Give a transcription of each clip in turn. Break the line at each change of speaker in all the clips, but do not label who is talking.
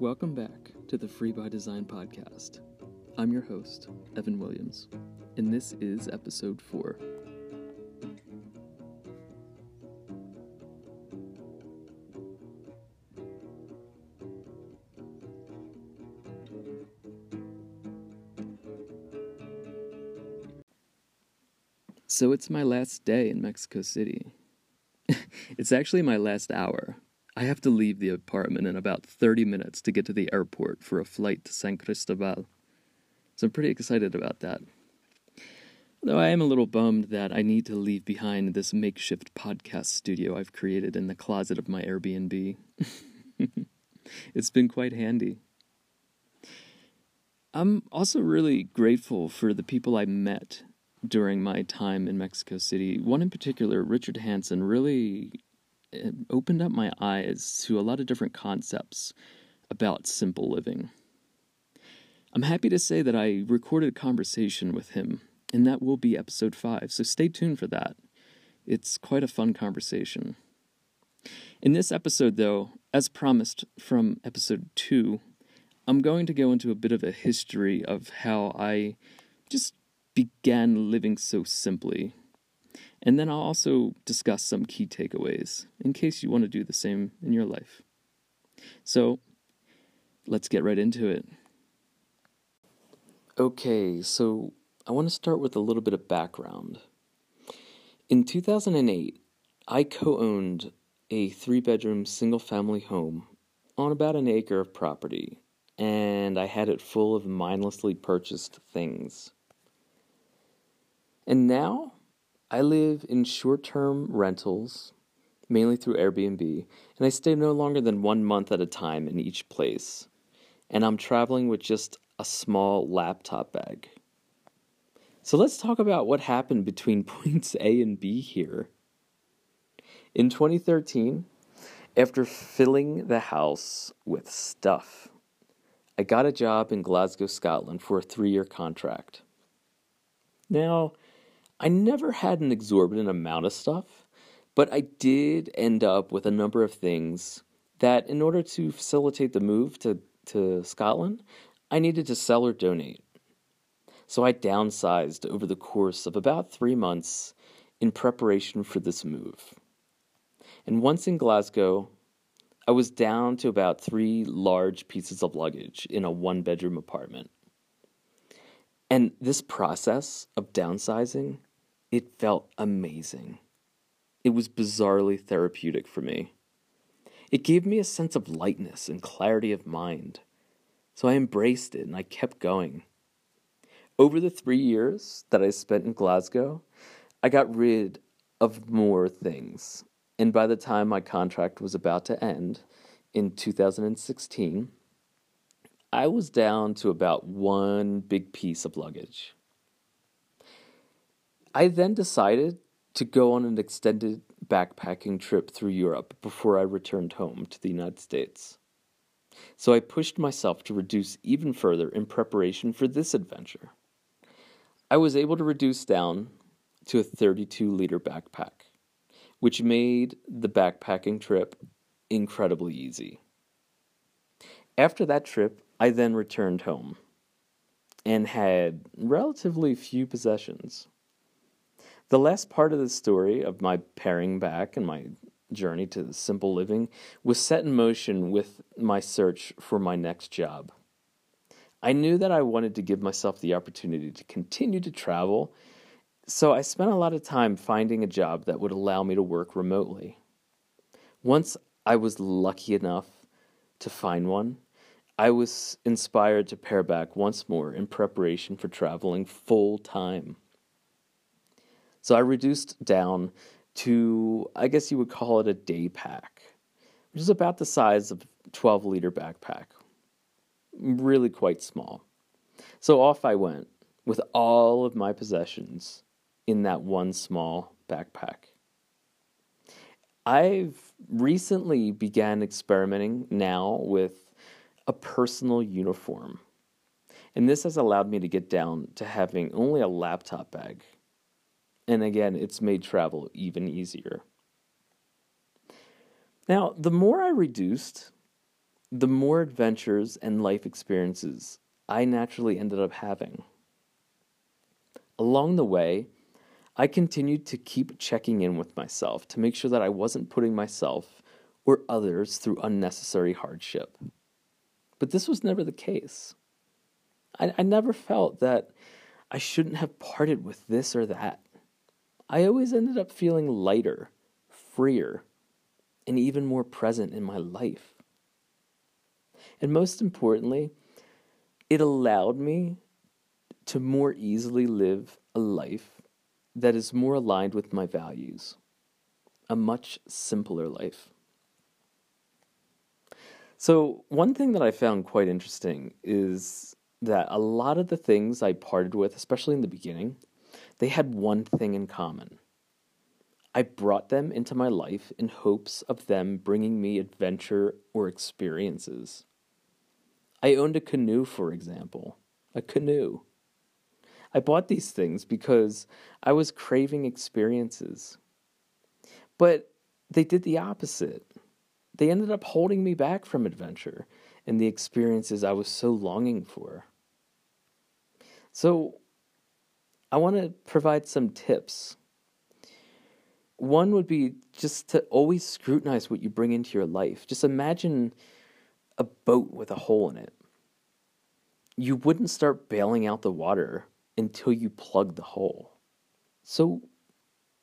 Welcome back to the Free by Design podcast. I'm your host, Evan Williams, and this is episode 4. So it's my last day in Mexico City. it's actually my last hour. I have to leave the apartment in about 30 minutes to get to the airport for a flight to San Cristobal. So I'm pretty excited about that. Though I am a little bummed that I need to leave behind this makeshift podcast studio I've created in the closet of my Airbnb. it's been quite handy. I'm also really grateful for the people I met during my time in Mexico City. One in particular, Richard Hanson, really eh, opened up my eyes to a lot of different concepts about simple living. I'm happy to say that I recorded a conversation with him, and that will be episode 5, so stay tuned for that. It's quite a fun conversation. In this episode, though, as promised from episode 2, I'm going to go into a bit of a history of how I just began living so simply. And then I'll also discuss some key takeaways in case you want to do the same in your life. So, let's get right into it. Okay, so I want to start with a little bit of background. In 2008, I co owned a three bedroom single family home on about an acre of property, and I had it full of mindlessly purchased things. And now I live in short term rentals, mainly through Airbnb, and I stay no longer than one month at a time in each place. And I'm traveling with just a small laptop bag. So let's talk about what happened between points A and B here. In 2013, after filling the house with stuff, I got a job in Glasgow, Scotland for a three year contract. Now, I never had an exorbitant amount of stuff, but I did end up with a number of things that, in order to facilitate the move to, to Scotland, I needed to sell or donate. So I downsized over the course of about three months in preparation for this move. And once in Glasgow, I was down to about three large pieces of luggage in a one bedroom apartment. And this process of downsizing it felt amazing. It was bizarrely therapeutic for me. It gave me a sense of lightness and clarity of mind. So I embraced it and I kept going. Over the three years that I spent in Glasgow, I got rid of more things. And by the time my contract was about to end in 2016, I was down to about one big piece of luggage. I then decided to go on an extended backpacking trip through Europe before I returned home to the United States. So I pushed myself to reduce even further in preparation for this adventure. I was able to reduce down to a 32 liter backpack, which made the backpacking trip incredibly easy. After that trip, I then returned home and had relatively few possessions. The last part of the story of my paring back and my journey to simple living was set in motion with my search for my next job. I knew that I wanted to give myself the opportunity to continue to travel, so I spent a lot of time finding a job that would allow me to work remotely. Once I was lucky enough to find one, I was inspired to pare back once more in preparation for traveling full time. So I reduced down to, I guess you would call it a day pack, which is about the size of a 12 liter backpack. Really quite small. So off I went with all of my possessions in that one small backpack. I've recently began experimenting now with a personal uniform. And this has allowed me to get down to having only a laptop bag and again, it's made travel even easier. Now, the more I reduced, the more adventures and life experiences I naturally ended up having. Along the way, I continued to keep checking in with myself to make sure that I wasn't putting myself or others through unnecessary hardship. But this was never the case. I, I never felt that I shouldn't have parted with this or that. I always ended up feeling lighter, freer, and even more present in my life. And most importantly, it allowed me to more easily live a life that is more aligned with my values, a much simpler life. So, one thing that I found quite interesting is that a lot of the things I parted with, especially in the beginning, they had one thing in common. I brought them into my life in hopes of them bringing me adventure or experiences. I owned a canoe, for example. A canoe. I bought these things because I was craving experiences. But they did the opposite. They ended up holding me back from adventure and the experiences I was so longing for. So, I want to provide some tips. One would be just to always scrutinize what you bring into your life. Just imagine a boat with a hole in it. You wouldn't start bailing out the water until you plug the hole. So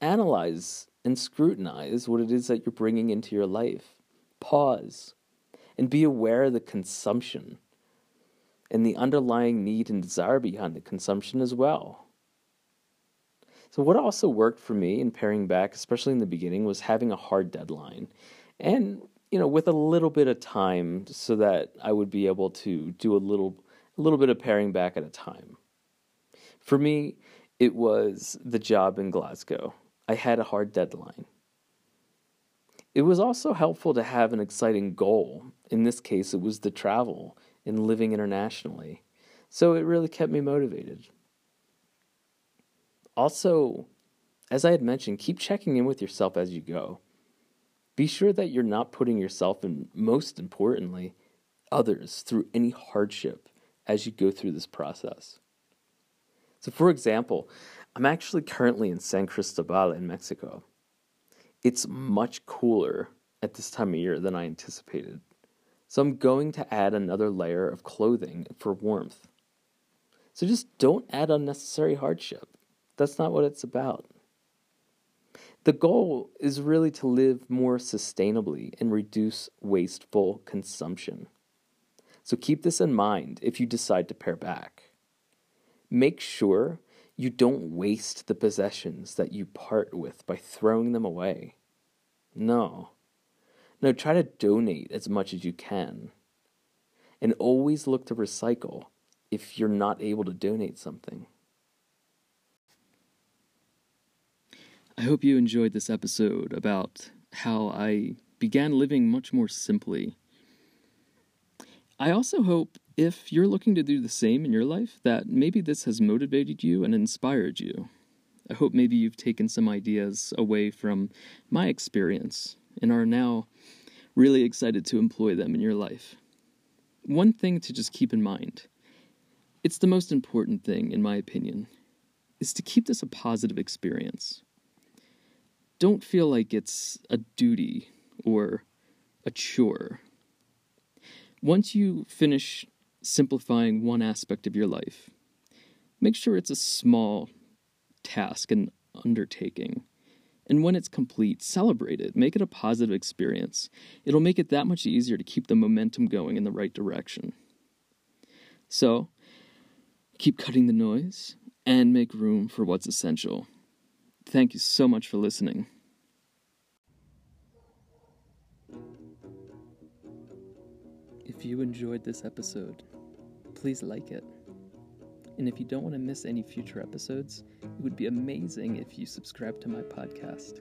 analyze and scrutinize what it is that you're bringing into your life. Pause and be aware of the consumption and the underlying need and desire behind the consumption as well. So, what also worked for me in paring back, especially in the beginning, was having a hard deadline. And, you know, with a little bit of time so that I would be able to do a little, a little bit of paring back at a time. For me, it was the job in Glasgow. I had a hard deadline. It was also helpful to have an exciting goal. In this case, it was the travel and living internationally. So it really kept me motivated. Also, as I had mentioned, keep checking in with yourself as you go. Be sure that you're not putting yourself and, most importantly, others through any hardship as you go through this process. So, for example, I'm actually currently in San Cristobal in Mexico. It's much cooler at this time of year than I anticipated. So I'm going to add another layer of clothing for warmth. So just don't add unnecessary hardship. That's not what it's about. The goal is really to live more sustainably and reduce wasteful consumption. So keep this in mind if you decide to pare back. Make sure you don't waste the possessions that you part with by throwing them away. No. No, try to donate as much as you can. And always look to recycle if you're not able to donate something. I hope you enjoyed this episode about how I began living much more simply. I also hope if you're looking to do the same in your life, that maybe this has motivated you and inspired you. I hope maybe you've taken some ideas away from my experience and are now really excited to employ them in your life. One thing to just keep in mind it's the most important thing, in my opinion, is to keep this a positive experience. Don't feel like it's a duty or a chore. Once you finish simplifying one aspect of your life, make sure it's a small task and undertaking and when it's complete, celebrate it. Make it a positive experience. It'll make it that much easier to keep the momentum going in the right direction. So, keep cutting the noise and make room for what's essential. Thank you so much for listening. If you enjoyed this episode, please like it. And if you don't want to miss any future episodes, it would be amazing if you subscribe to my podcast.